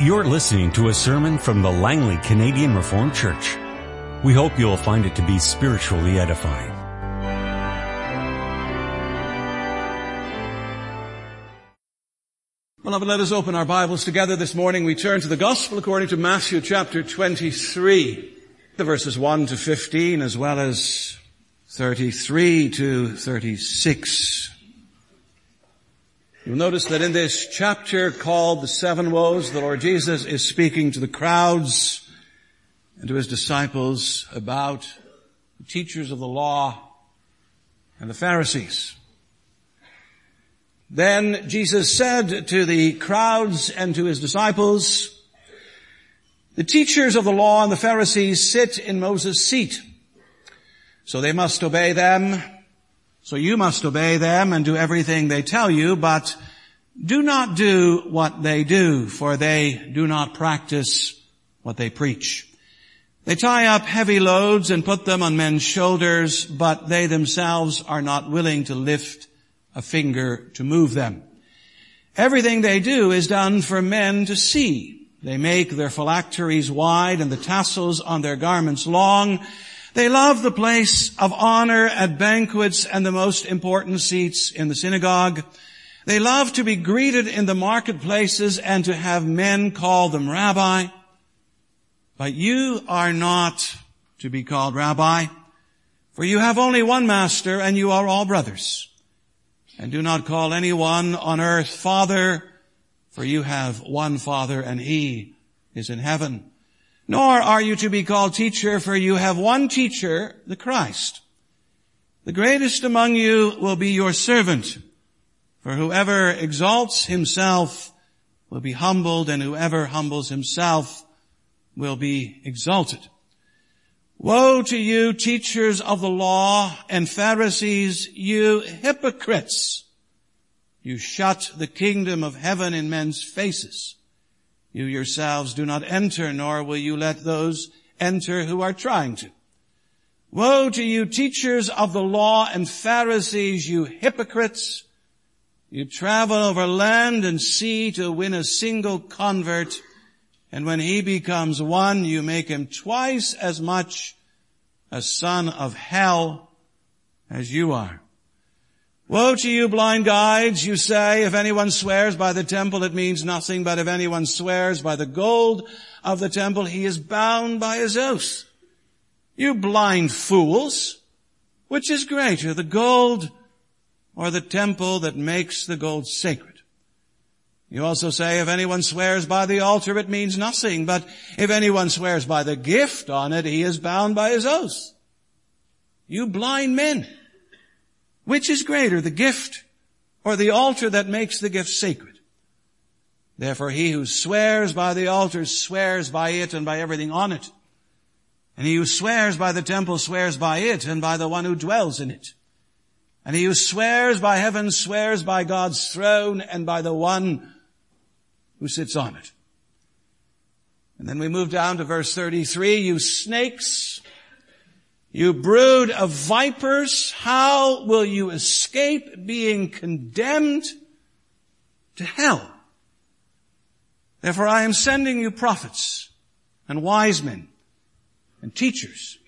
You're listening to a sermon from the Langley Canadian Reformed Church. We hope you'll find it to be spiritually edifying. Beloved, let us open our Bibles together this morning. We turn to the Gospel according to Matthew chapter 23, the verses 1 to 15 as well as 33 to 36. You'll notice that in this chapter called the seven woes, the Lord Jesus is speaking to the crowds and to his disciples about the teachers of the law and the Pharisees. Then Jesus said to the crowds and to his disciples, the teachers of the law and the Pharisees sit in Moses' seat. So they must obey them so you must obey them and do everything they tell you, but do not do what they do, for they do not practice what they preach. They tie up heavy loads and put them on men's shoulders, but they themselves are not willing to lift a finger to move them. Everything they do is done for men to see. They make their phylacteries wide and the tassels on their garments long, they love the place of honor at banquets and the most important seats in the synagogue. They love to be greeted in the marketplaces and to have men call them rabbi. But you are not to be called rabbi, for you have only one master and you are all brothers. And do not call anyone on earth father, for you have one father and he is in heaven. Nor are you to be called teacher, for you have one teacher, the Christ. The greatest among you will be your servant, for whoever exalts himself will be humbled, and whoever humbles himself will be exalted. Woe to you, teachers of the law and Pharisees, you hypocrites! You shut the kingdom of heaven in men's faces. You yourselves do not enter, nor will you let those enter who are trying to. Woe to you teachers of the law and Pharisees, you hypocrites! You travel over land and sea to win a single convert, and when he becomes one, you make him twice as much a son of hell as you are. Woe to you blind guides, you say, if anyone swears by the temple, it means nothing, but if anyone swears by the gold of the temple, he is bound by his oath. You blind fools, which is greater, the gold or the temple that makes the gold sacred? You also say, if anyone swears by the altar, it means nothing, but if anyone swears by the gift on it, he is bound by his oath. You blind men. Which is greater, the gift or the altar that makes the gift sacred? Therefore he who swears by the altar swears by it and by everything on it. And he who swears by the temple swears by it and by the one who dwells in it. And he who swears by heaven swears by God's throne and by the one who sits on it. And then we move down to verse 33, you snakes, you brood of vipers, how will you escape being condemned to hell? Therefore I am sending you prophets and wise men and teachers.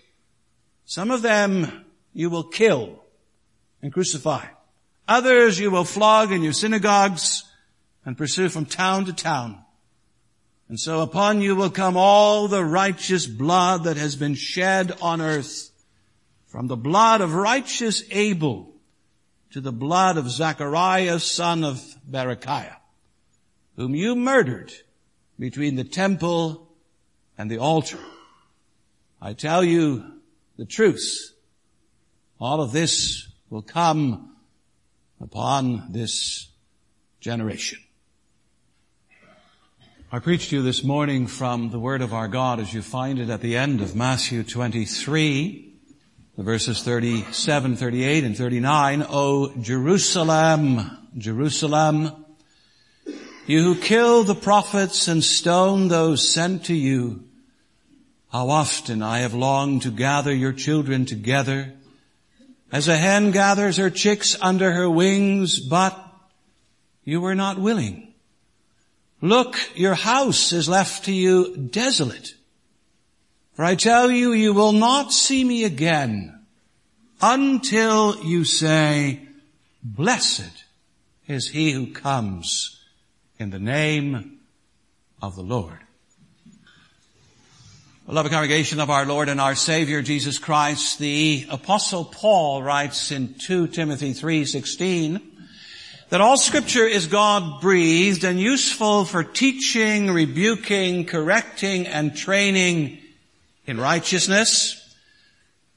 Some of them you will kill and crucify. Others you will flog in your synagogues and pursue from town to town. And so upon you will come all the righteous blood that has been shed on earth from the blood of righteous Abel to the blood of Zachariah, son of Berechiah, whom you murdered between the temple and the altar. I tell you the truth. All of this will come upon this generation. I preached to you this morning from the word of our God as you find it at the end of Matthew 23 the verses 37, 38, and 39, O Jerusalem, Jerusalem, you who kill the prophets and stone those sent to you, how often I have longed to gather your children together, as a hen gathers her chicks under her wings, but you were not willing. Look, your house is left to you desolate. For I tell you, you will not see me again until you say, blessed is he who comes in the name of the Lord. Beloved congregation of our Lord and our Savior Jesus Christ, the apostle Paul writes in 2 Timothy 3:16 that all scripture is God breathed and useful for teaching, rebuking, correcting and training in righteousness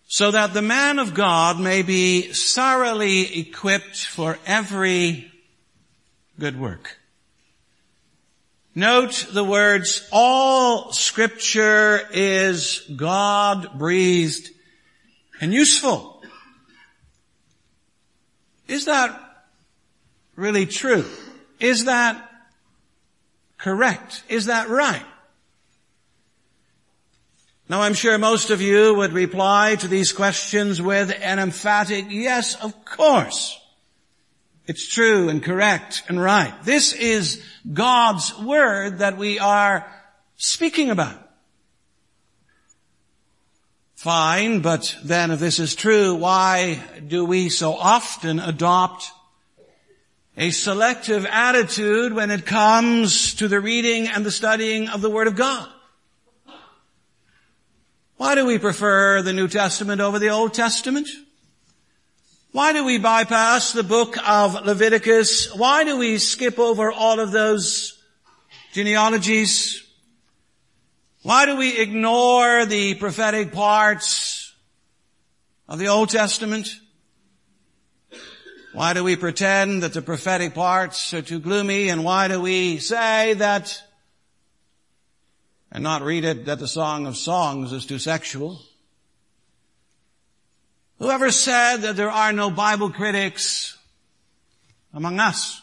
so that the man of God may be thoroughly equipped for every good work. Note the words, all scripture is God breathed and useful. Is that really true? Is that correct? Is that right? Now I'm sure most of you would reply to these questions with an emphatic yes, of course. It's true and correct and right. This is God's Word that we are speaking about. Fine, but then if this is true, why do we so often adopt a selective attitude when it comes to the reading and the studying of the Word of God? Why do we prefer the New Testament over the Old Testament? Why do we bypass the book of Leviticus? Why do we skip over all of those genealogies? Why do we ignore the prophetic parts of the Old Testament? Why do we pretend that the prophetic parts are too gloomy? And why do we say that and not read it that the Song of Songs is too sexual? Whoever said that there are no Bible critics among us?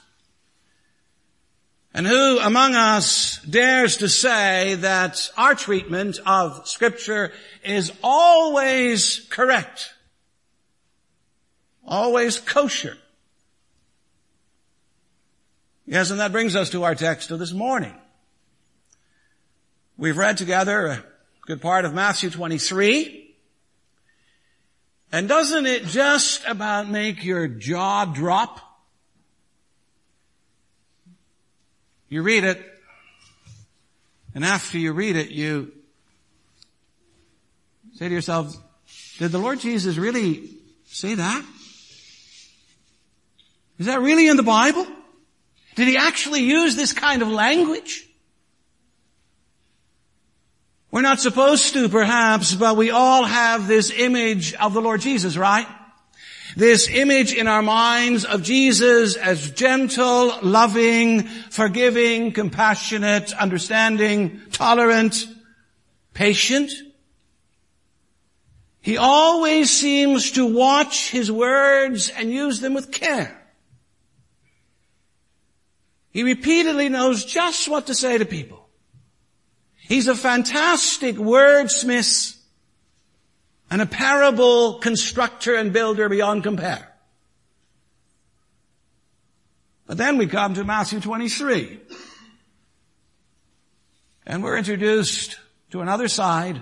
And who among us dares to say that our treatment of scripture is always correct? Always kosher? Yes, and that brings us to our text of this morning. We've read together a good part of Matthew 23. And doesn't it just about make your jaw drop? You read it, and after you read it, you say to yourself, did the Lord Jesus really say that? Is that really in the Bible? Did he actually use this kind of language? We're not supposed to perhaps, but we all have this image of the Lord Jesus, right? This image in our minds of Jesus as gentle, loving, forgiving, compassionate, understanding, tolerant, patient. He always seems to watch his words and use them with care. He repeatedly knows just what to say to people. He's a fantastic wordsmith and a parable constructor and builder beyond compare. But then we come to Matthew 23. And we're introduced to another side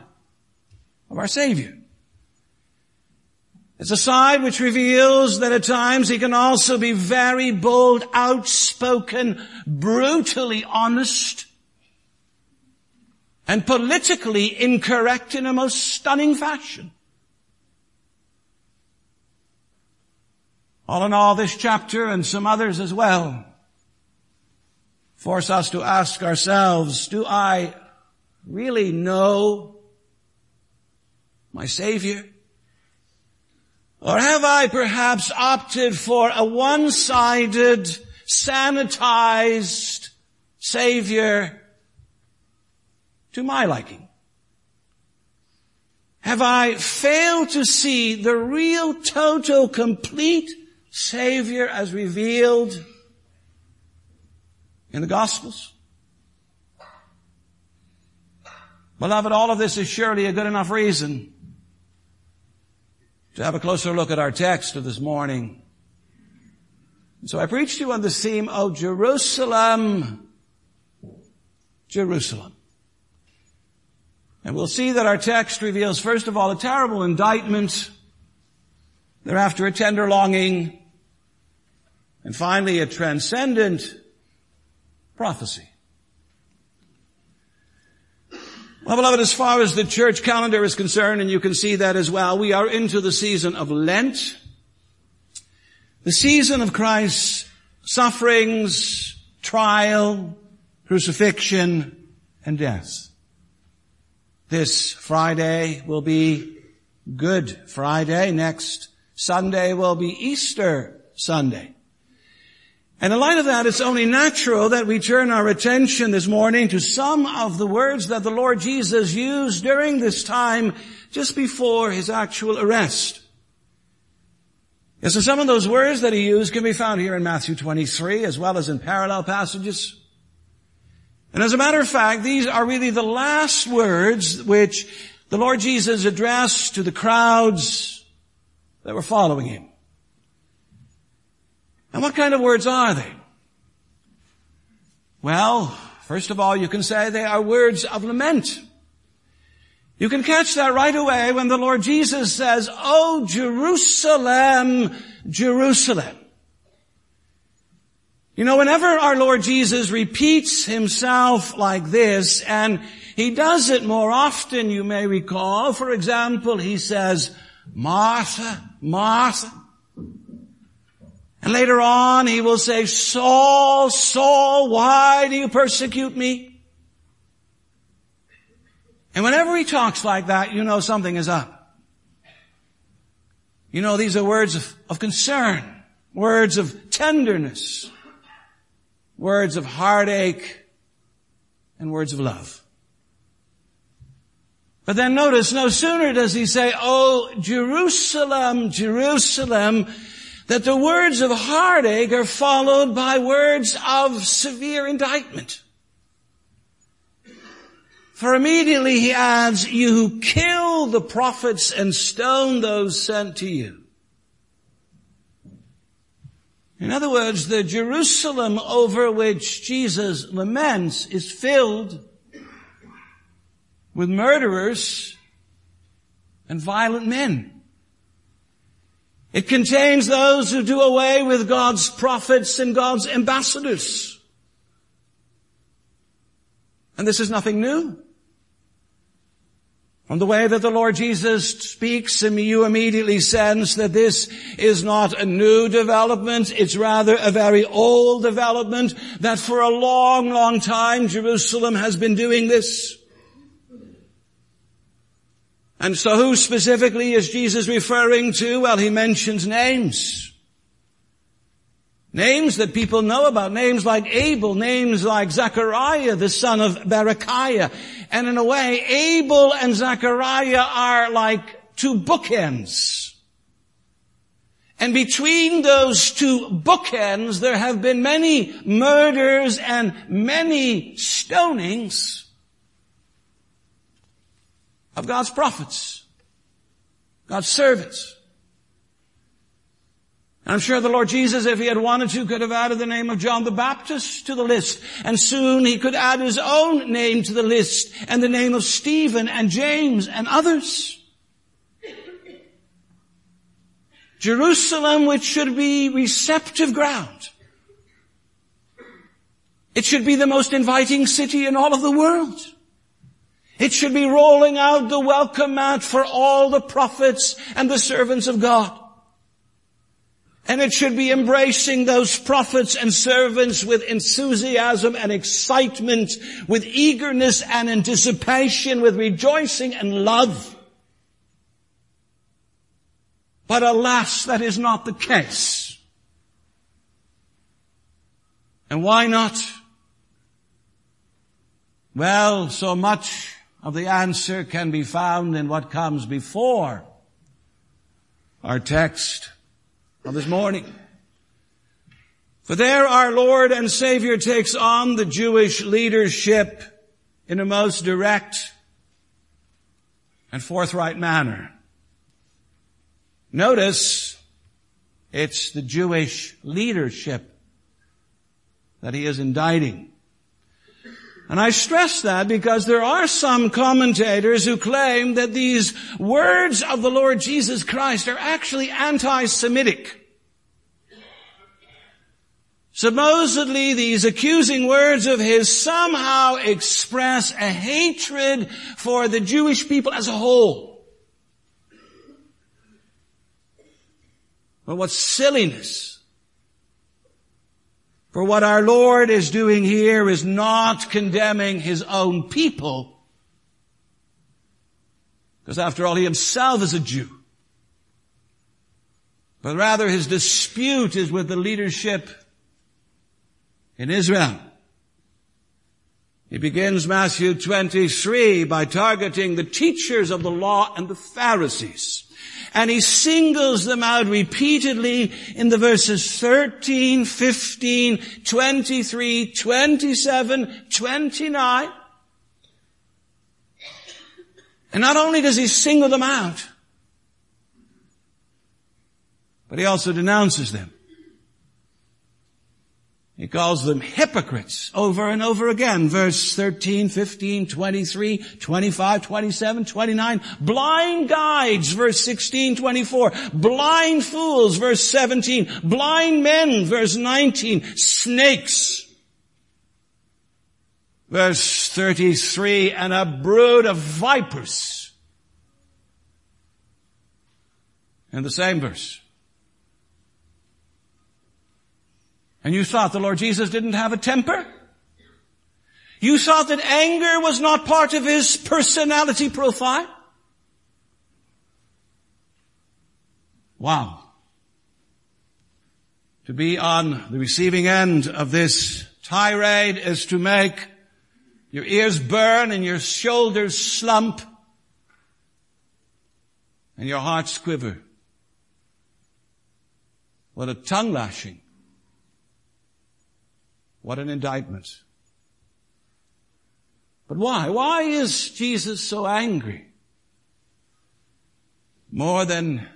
of our Savior. It's a side which reveals that at times he can also be very bold, outspoken, brutally honest, and politically incorrect in a most stunning fashion. All in all, this chapter and some others as well force us to ask ourselves, do I really know my Savior? Or have I perhaps opted for a one-sided, sanitized Savior to my liking? Have I failed to see the real, total, complete Savior as revealed in the Gospels? Beloved, all of this is surely a good enough reason to have a closer look at our text of this morning. So I preached to you on the theme, of Jerusalem, Jerusalem. And we'll see that our text reveals, first of all, a terrible indictment, thereafter a tender longing, and finally a transcendent prophecy. Well, beloved, as far as the church calendar is concerned, and you can see that as well, we are into the season of Lent, the season of Christ's sufferings, trial, crucifixion, and death. This Friday will be Good Friday. Next Sunday will be Easter Sunday. And in light of that, it's only natural that we turn our attention this morning to some of the words that the Lord Jesus used during this time just before his actual arrest. And so some of those words that he used can be found here in Matthew 23 as well as in parallel passages. And as a matter of fact, these are really the last words which the Lord Jesus addressed to the crowds that were following him. And what kind of words are they? Well, first of all, you can say they are words of lament. You can catch that right away when the Lord Jesus says, Oh, Jerusalem, Jerusalem. You know, whenever our Lord Jesus repeats himself like this, and he does it more often, you may recall, for example, he says, Martha, Martha. And later on, he will say, Saul, Saul, why do you persecute me? And whenever he talks like that, you know something is up. You know, these are words of, of concern, words of tenderness, words of heartache, and words of love. But then notice, no sooner does he say, Oh, Jerusalem, Jerusalem, that the words of heartache are followed by words of severe indictment. For immediately he adds, you who kill the prophets and stone those sent to you. In other words, the Jerusalem over which Jesus laments is filled with murderers and violent men. It contains those who do away with God's prophets and God's ambassadors. And this is nothing new. From the way that the Lord Jesus speaks, and you immediately sense that this is not a new development, it's rather a very old development, that for a long, long time Jerusalem has been doing this. And so who specifically is Jesus referring to? Well, he mentions names. Names that people know about, names like Abel, names like Zechariah, the son of Berechiah. And in a way, Abel and Zechariah are like two bookends. And between those two bookends, there have been many murders and many stonings of God's prophets, God's servants. I'm sure the Lord Jesus, if he had wanted to, could have added the name of John the Baptist to the list. And soon he could add his own name to the list and the name of Stephen and James and others. Jerusalem, which should be receptive ground. It should be the most inviting city in all of the world. It should be rolling out the welcome mat for all the prophets and the servants of God. And it should be embracing those prophets and servants with enthusiasm and excitement, with eagerness and anticipation, with rejoicing and love. But alas, that is not the case. And why not? Well, so much of the answer can be found in what comes before our text this morning. For there our Lord and Savior takes on the Jewish leadership in a most direct and forthright manner. Notice it's the Jewish leadership that he is indicting. And I stress that because there are some commentators who claim that these words of the Lord Jesus Christ are actually anti-Semitic. Supposedly these accusing words of his somehow express a hatred for the Jewish people as a whole. But what silliness. For what our Lord is doing here is not condemning his own people. Because after all, he himself is a Jew. But rather his dispute is with the leadership in Israel. He begins Matthew 23 by targeting the teachers of the law and the Pharisees. And he singles them out repeatedly in the verses 13, 15, 23, 27, 29. And not only does he single them out, but he also denounces them. He calls them hypocrites over and over again. Verse 13, 15, 23, 25, 27, 29. Blind guides, verse 16, 24. Blind fools, verse 17. Blind men, verse 19. Snakes. Verse 33, and a brood of vipers. In the same verse. And you thought the Lord Jesus didn't have a temper? You thought that anger was not part of his personality profile? Wow. To be on the receiving end of this tirade is to make your ears burn and your shoulders slump and your hearts quiver. What a tongue lashing. What an indictment. But why? Why is Jesus so angry? More than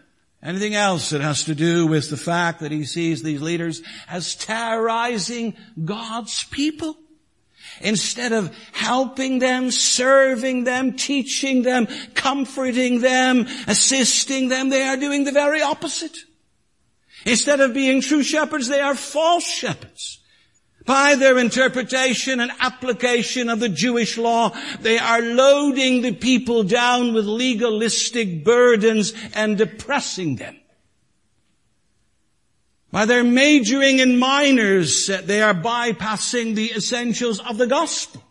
anything else, it has to do with the fact that he sees these leaders as terrorizing God's people. Instead of helping them, serving them, teaching them, comforting them, assisting them, they are doing the very opposite. Instead of being true shepherds, they are false shepherds. By their interpretation and application of the Jewish law, they are loading the people down with legalistic burdens and depressing them. By their majoring in minors, uh, they are bypassing the essentials of the gospel.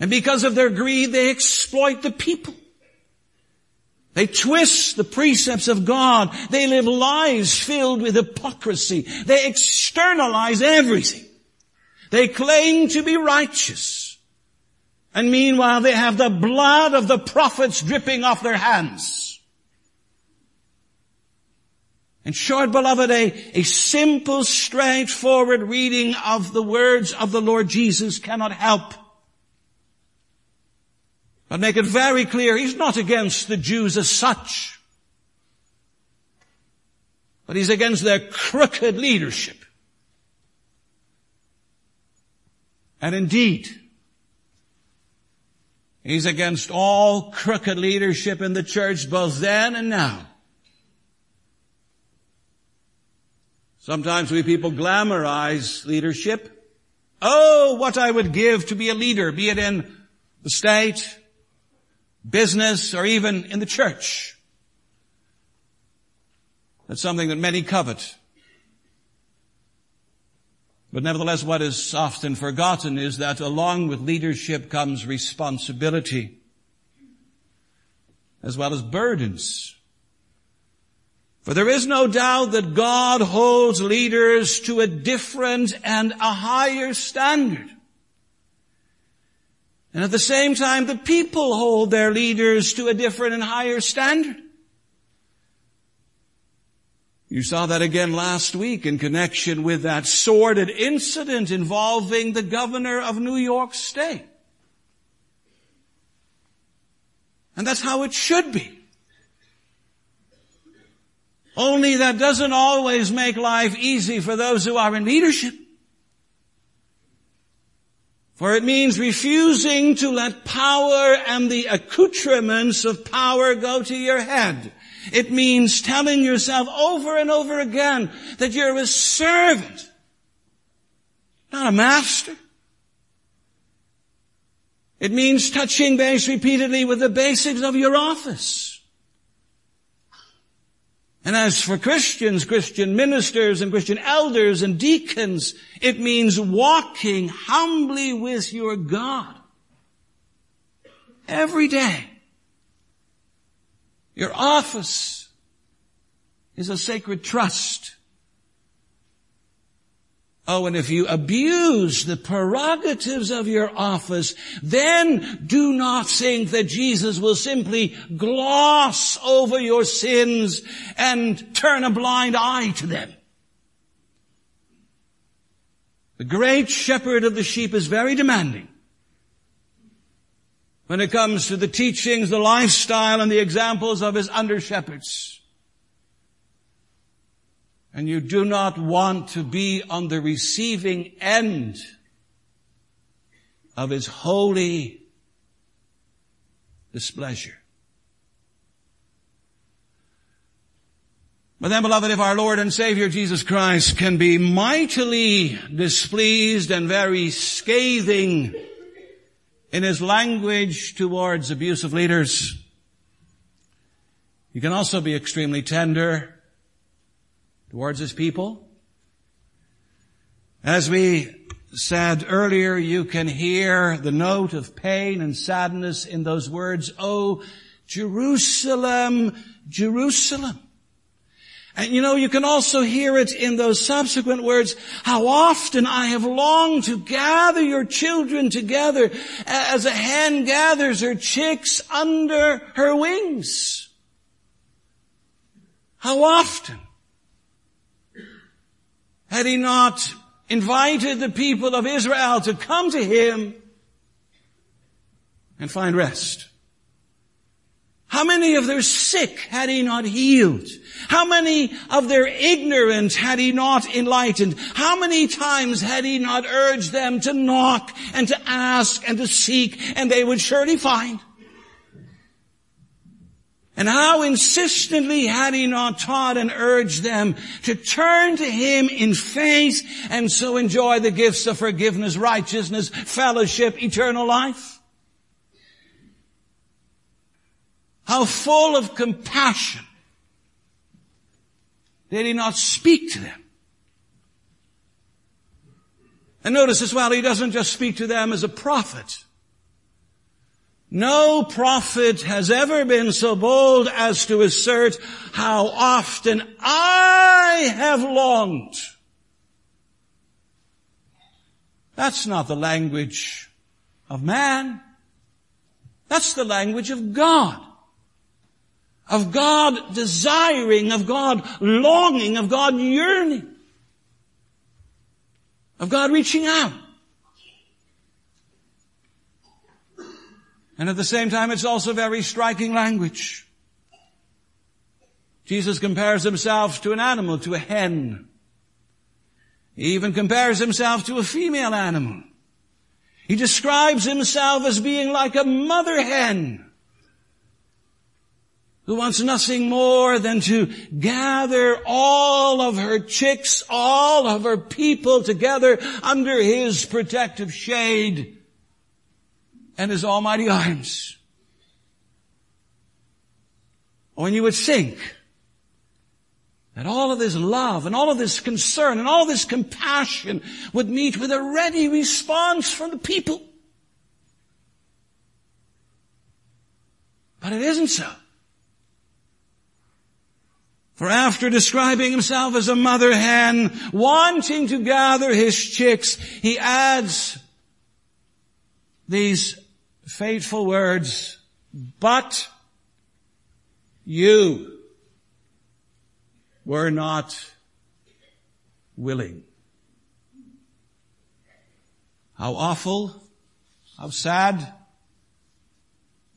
And because of their greed, they exploit the people. They twist the precepts of God. They live lives filled with hypocrisy. They externalize everything. They claim to be righteous. And meanwhile they have the blood of the prophets dripping off their hands. In short, beloved, a, a simple, straightforward reading of the words of the Lord Jesus cannot help but make it very clear, he's not against the Jews as such. But he's against their crooked leadership. And indeed, he's against all crooked leadership in the church both then and now. Sometimes we people glamorize leadership. Oh, what I would give to be a leader, be it in the state, business, or even in the church. That's something that many covet. But nevertheless, what is often forgotten is that along with leadership comes responsibility, as well as burdens. For there is no doubt that God holds leaders to a different and a higher standard. And at the same time, the people hold their leaders to a different and higher standard. You saw that again last week in connection with that sordid incident involving the governor of New York State. And that's how it should be. Only that doesn't always make life easy for those who are in leadership. For it means refusing to let power and the accoutrements of power go to your head. It means telling yourself over and over again that you're a servant, not a master. It means touching base repeatedly with the basics of your office. And as for Christians, Christian ministers and Christian elders and deacons, it means walking humbly with your God. Every day. Your office is a sacred trust. Oh, and if you abuse the prerogatives of your office, then do not think that Jesus will simply gloss over your sins and turn a blind eye to them. The great shepherd of the sheep is very demanding when it comes to the teachings, the lifestyle, and the examples of his under shepherds and you do not want to be on the receiving end of His holy displeasure. But then beloved, if our Lord and Savior Jesus Christ can be mightily displeased and very scathing in His language towards abusive leaders, He can also be extremely tender towards his people. As we said earlier, you can hear the note of pain and sadness in those words, Oh, Jerusalem, Jerusalem. And you know, you can also hear it in those subsequent words, how often I have longed to gather your children together as a hen gathers her chicks under her wings. How often? Had he not invited the people of Israel to come to him and find rest? How many of their sick had he not healed? How many of their ignorant had he not enlightened? How many times had he not urged them to knock and to ask and to seek and they would surely find? And how insistently had he not taught and urged them to turn to him in faith and so enjoy the gifts of forgiveness, righteousness, fellowship, eternal life? How full of compassion did he not speak to them? And notice as well, he doesn't just speak to them as a prophet. No prophet has ever been so bold as to assert how often I have longed. That's not the language of man. That's the language of God. Of God desiring, of God longing, of God yearning. Of God reaching out. And at the same time, it's also very striking language. Jesus compares himself to an animal, to a hen. He even compares himself to a female animal. He describes himself as being like a mother hen who wants nothing more than to gather all of her chicks, all of her people together under his protective shade and his almighty arms. When you would think that all of this love and all of this concern and all this compassion would meet with a ready response from the people. But it isn't so. For after describing himself as a mother hen, wanting to gather his chicks, he adds these fateful words, but you were not willing. How awful, how sad,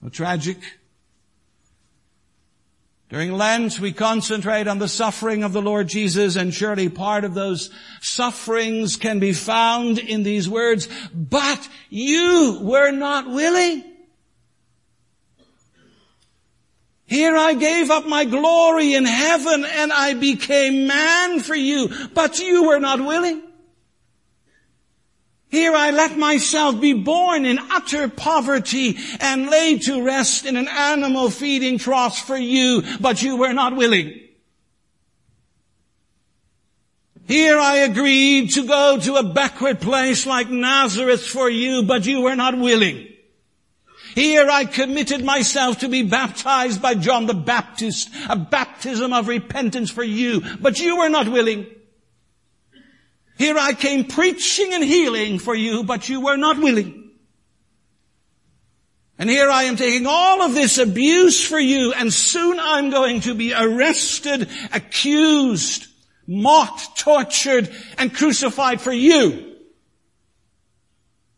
how tragic. During Lent, we concentrate on the suffering of the Lord Jesus, and surely part of those sufferings can be found in these words, but you were not willing. Here I gave up my glory in heaven and I became man for you, but you were not willing. Here I let myself be born in utter poverty and laid to rest in an animal feeding trough for you, but you were not willing. Here I agreed to go to a backward place like Nazareth for you, but you were not willing. Here I committed myself to be baptized by John the Baptist, a baptism of repentance for you, but you were not willing. Here I came preaching and healing for you, but you were not willing. And here I am taking all of this abuse for you, and soon I'm going to be arrested, accused, mocked, tortured, and crucified for you.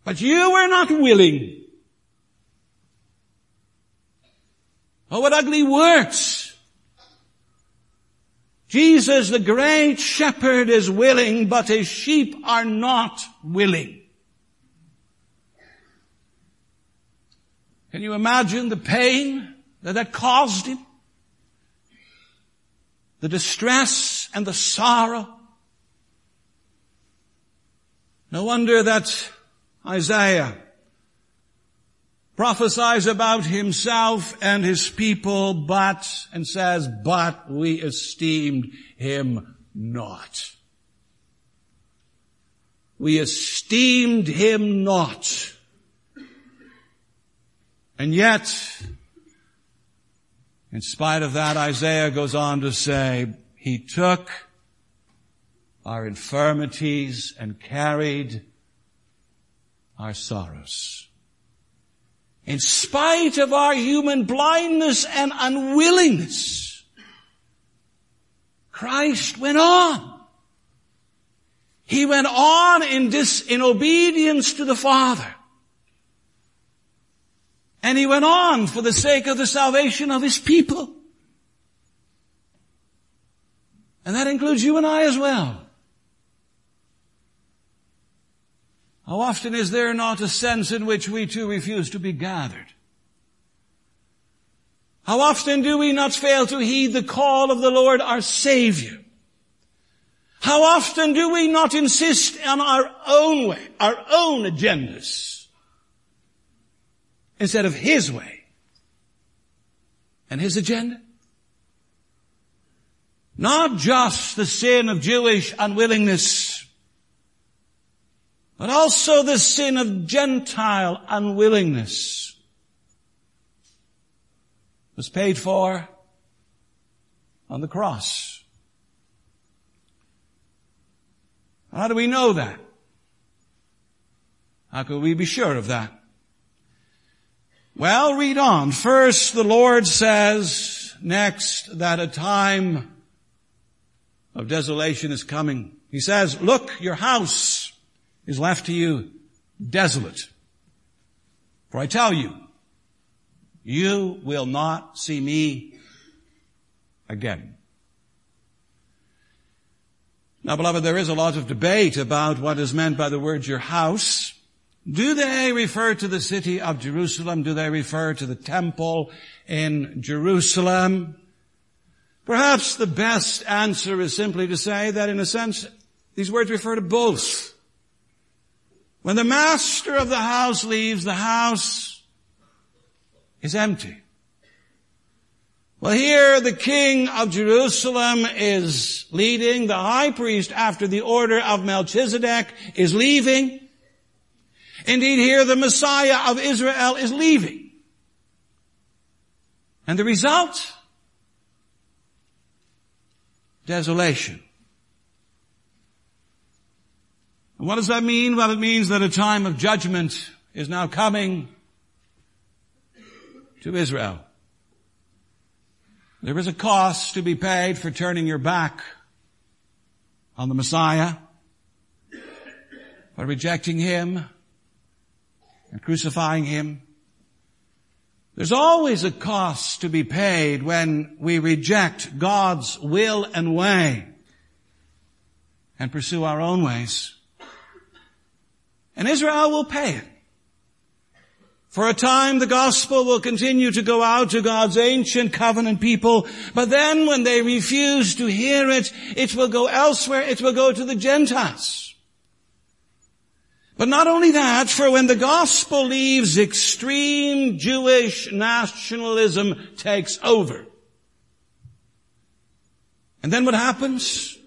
But you were not willing. Oh, what ugly words! Jesus, the great shepherd, is willing, but his sheep are not willing. Can you imagine the pain that that caused him? The distress and the sorrow. No wonder that Isaiah prophesies about himself and his people, but, and says, but we esteemed him not. We esteemed him not. And yet, in spite of that, Isaiah goes on to say, he took our infirmities and carried our sorrows. In spite of our human blindness and unwillingness, Christ went on. He went on in this, in obedience to the Father. And he went on for the sake of the salvation of his people. And that includes you and I as well. How often is there not a sense in which we too refuse to be gathered? How often do we not fail to heed the call of the Lord our Savior? How often do we not insist on our own way, our own agendas, instead of His way and His agenda? Not just the sin of Jewish unwillingness but also the sin of Gentile unwillingness was paid for on the cross. How do we know that? How can we be sure of that? Well, read on. First, the Lord says next that a time of desolation is coming. He says, look, your house is left to you desolate. For I tell you, you will not see me again. Now beloved, there is a lot of debate about what is meant by the word your house. Do they refer to the city of Jerusalem? Do they refer to the temple in Jerusalem? Perhaps the best answer is simply to say that in a sense, these words refer to both. When the master of the house leaves, the house is empty. Well, here the king of Jerusalem is leading. The high priest, after the order of Melchizedek, is leaving. Indeed, here the Messiah of Israel is leaving. And the result? Desolation. And what does that mean? Well, it means that a time of judgment is now coming to Israel. There is a cost to be paid for turning your back on the Messiah, for rejecting Him and crucifying Him. There's always a cost to be paid when we reject God's will and way and pursue our own ways. And Israel will pay it. For a time the gospel will continue to go out to God's ancient covenant people, but then when they refuse to hear it, it will go elsewhere, it will go to the Gentiles. But not only that, for when the gospel leaves, extreme Jewish nationalism takes over. And then what happens?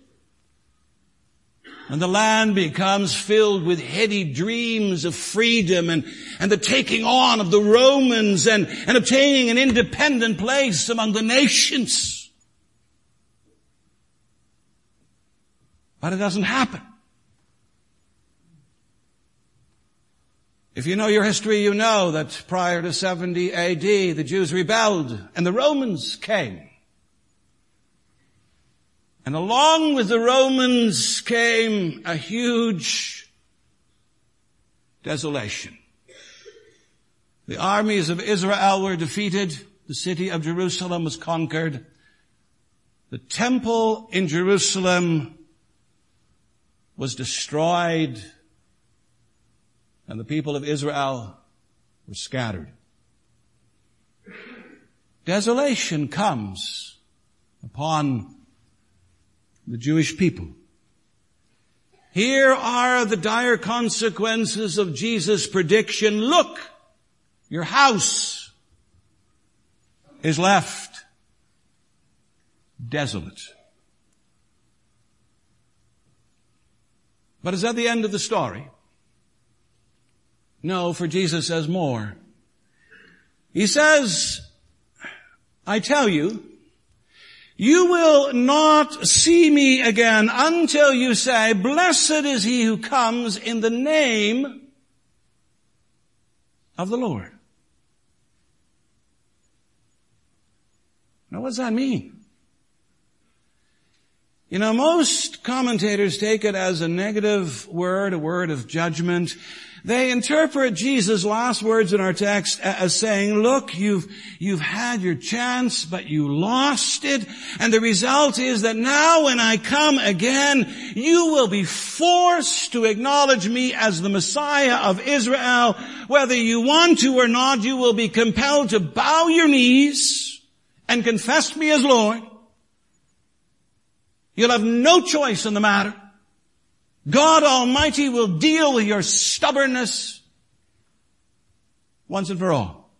And the land becomes filled with heady dreams of freedom and, and the taking on of the Romans and, and obtaining an independent place among the nations. But it doesn't happen. If you know your history, you know that prior to 70 AD, the Jews rebelled and the Romans came. And along with the Romans came a huge desolation. The armies of Israel were defeated. The city of Jerusalem was conquered. The temple in Jerusalem was destroyed and the people of Israel were scattered. Desolation comes upon the Jewish people. Here are the dire consequences of Jesus' prediction. Look, your house is left desolate. But is that the end of the story? No, for Jesus says more. He says, I tell you, you will not see me again until you say, blessed is he who comes in the name of the Lord. Now what does that mean? You know, most commentators take it as a negative word, a word of judgment. They interpret Jesus' last words in our text as saying, look, you've, you've had your chance, but you lost it. And the result is that now when I come again, you will be forced to acknowledge me as the Messiah of Israel. Whether you want to or not, you will be compelled to bow your knees and confess me as Lord. You'll have no choice in the matter. God Almighty will deal with your stubbornness once and for all.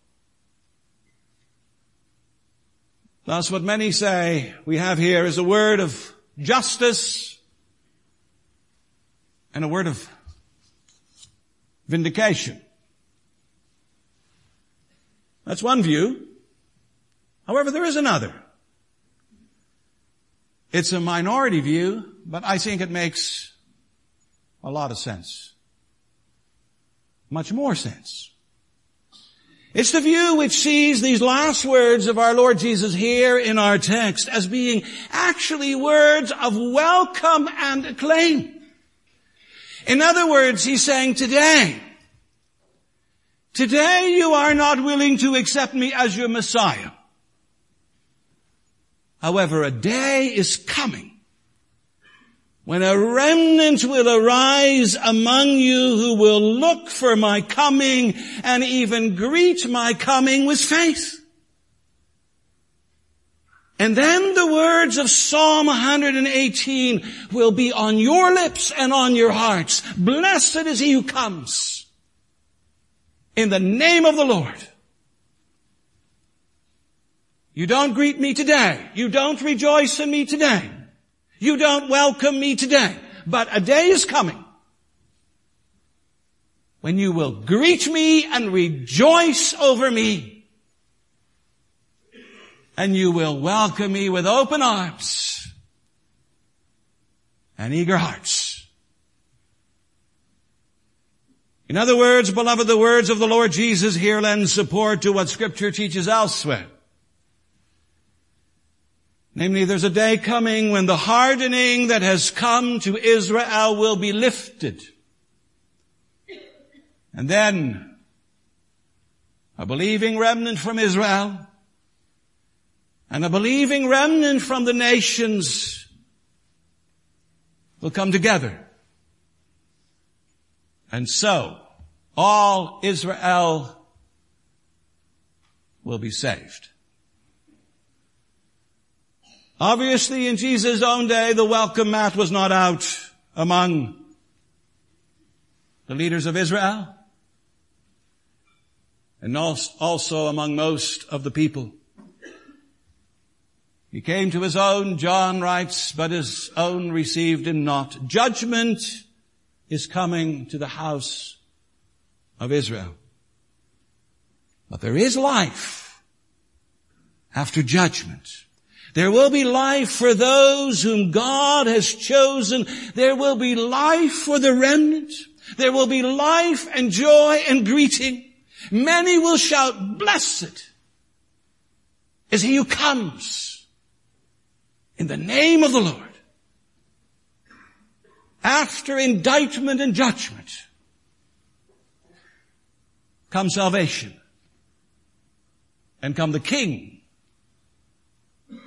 That's what many say we have here is a word of justice and a word of vindication. That's one view. However, there is another. It's a minority view, but I think it makes a lot of sense. Much more sense. It's the view which sees these last words of our Lord Jesus here in our text as being actually words of welcome and acclaim. In other words, he's saying today, today you are not willing to accept me as your Messiah. However, a day is coming when a remnant will arise among you who will look for my coming and even greet my coming with faith. And then the words of Psalm 118 will be on your lips and on your hearts. Blessed is he who comes in the name of the Lord. You don't greet me today. You don't rejoice in me today. You don't welcome me today, but a day is coming when you will greet me and rejoice over me. And you will welcome me with open arms and eager hearts. In other words, beloved, the words of the Lord Jesus here lend support to what scripture teaches elsewhere. Namely, there's a day coming when the hardening that has come to Israel will be lifted. And then a believing remnant from Israel, and a believing remnant from the nations will come together. And so, all Israel will be saved. Obviously, in Jesus' own day, the welcome mat was not out among the leaders of Israel and also among most of the people. He came to his own, John writes, but his own received him not. Judgment is coming to the house of Israel. But there is life after judgment. There will be life for those whom God has chosen. There will be life for the remnant. There will be life and joy and greeting. Many will shout, blessed is he who comes in the name of the Lord. After indictment and judgment come salvation and come the King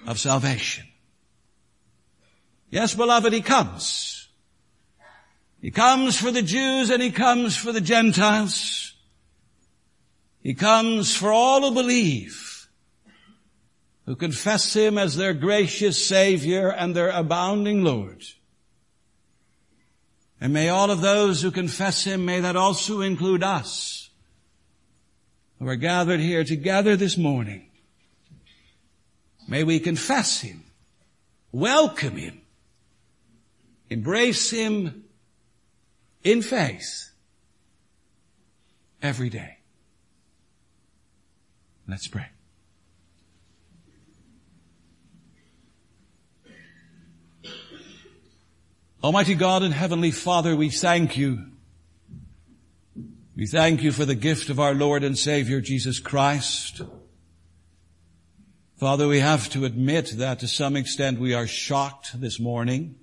of salvation. Yes, beloved, He comes. He comes for the Jews and He comes for the Gentiles. He comes for all who believe, who confess Him as their gracious Savior and their abounding Lord. And may all of those who confess Him, may that also include us, who are gathered here together this morning. May we confess Him, welcome Him, embrace Him in faith every day. Let's pray. Almighty God and Heavenly Father, we thank you. We thank you for the gift of our Lord and Savior Jesus Christ. Father, we have to admit that to some extent we are shocked this morning.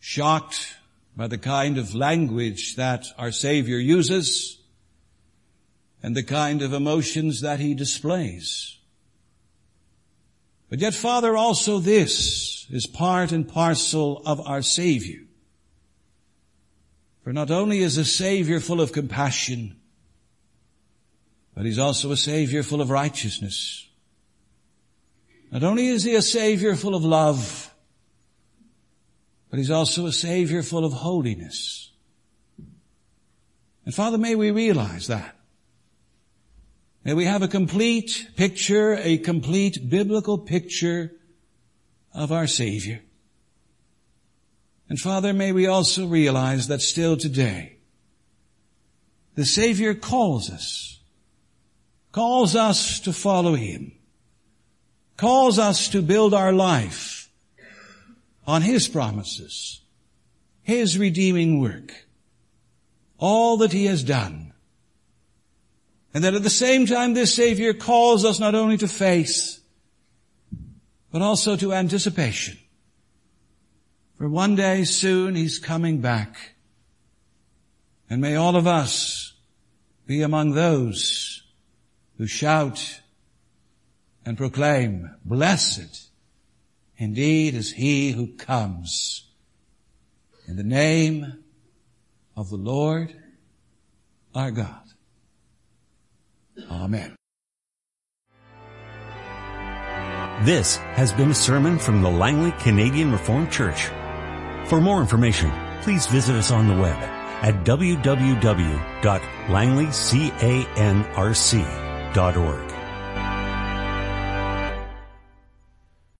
Shocked by the kind of language that our Savior uses and the kind of emotions that He displays. But yet, Father, also this is part and parcel of our Savior. For not only is a Savior full of compassion, but He's also a Savior full of righteousness. Not only is he a savior full of love, but he's also a savior full of holiness. And Father, may we realize that. May we have a complete picture, a complete biblical picture of our Savior. And Father, may we also realize that still today, the Savior calls us, calls us to follow Him calls us to build our life on His promises, His redeeming work, all that He has done. And that at the same time this Savior calls us not only to faith, but also to anticipation. For one day soon He's coming back. And may all of us be among those who shout and proclaim, blessed indeed is he who comes in the name of the Lord our God. Amen. This has been a sermon from the Langley Canadian Reformed Church. For more information, please visit us on the web at www.langleycanrc.org.